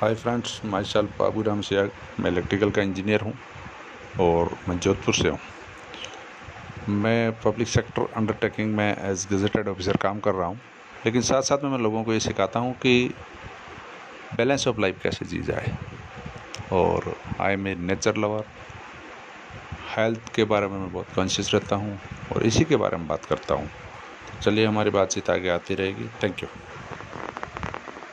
Hi friends myself Babu Ram Siyag मैं electrical का engineer हूँ और मैं जोधपुर से हूँ। मैं पब्लिक सेक्टर अंडरटेकिंग में एज गजेटेड ऑफिसर काम कर रहा हूँ। लेकिन साथ साथ में मैं लोगों को ये सिखाता हूँ कि बैलेंस ऑफ़ लाइफ कैसे जी जाए। और I am a nature lover health के बारे में मैं बहुत कॉन्शियस रहता हूँ और इसी के बारे में बात करता हूँ। तो चलिए हमारी बातचीत आगे आती रहेगी। Thank you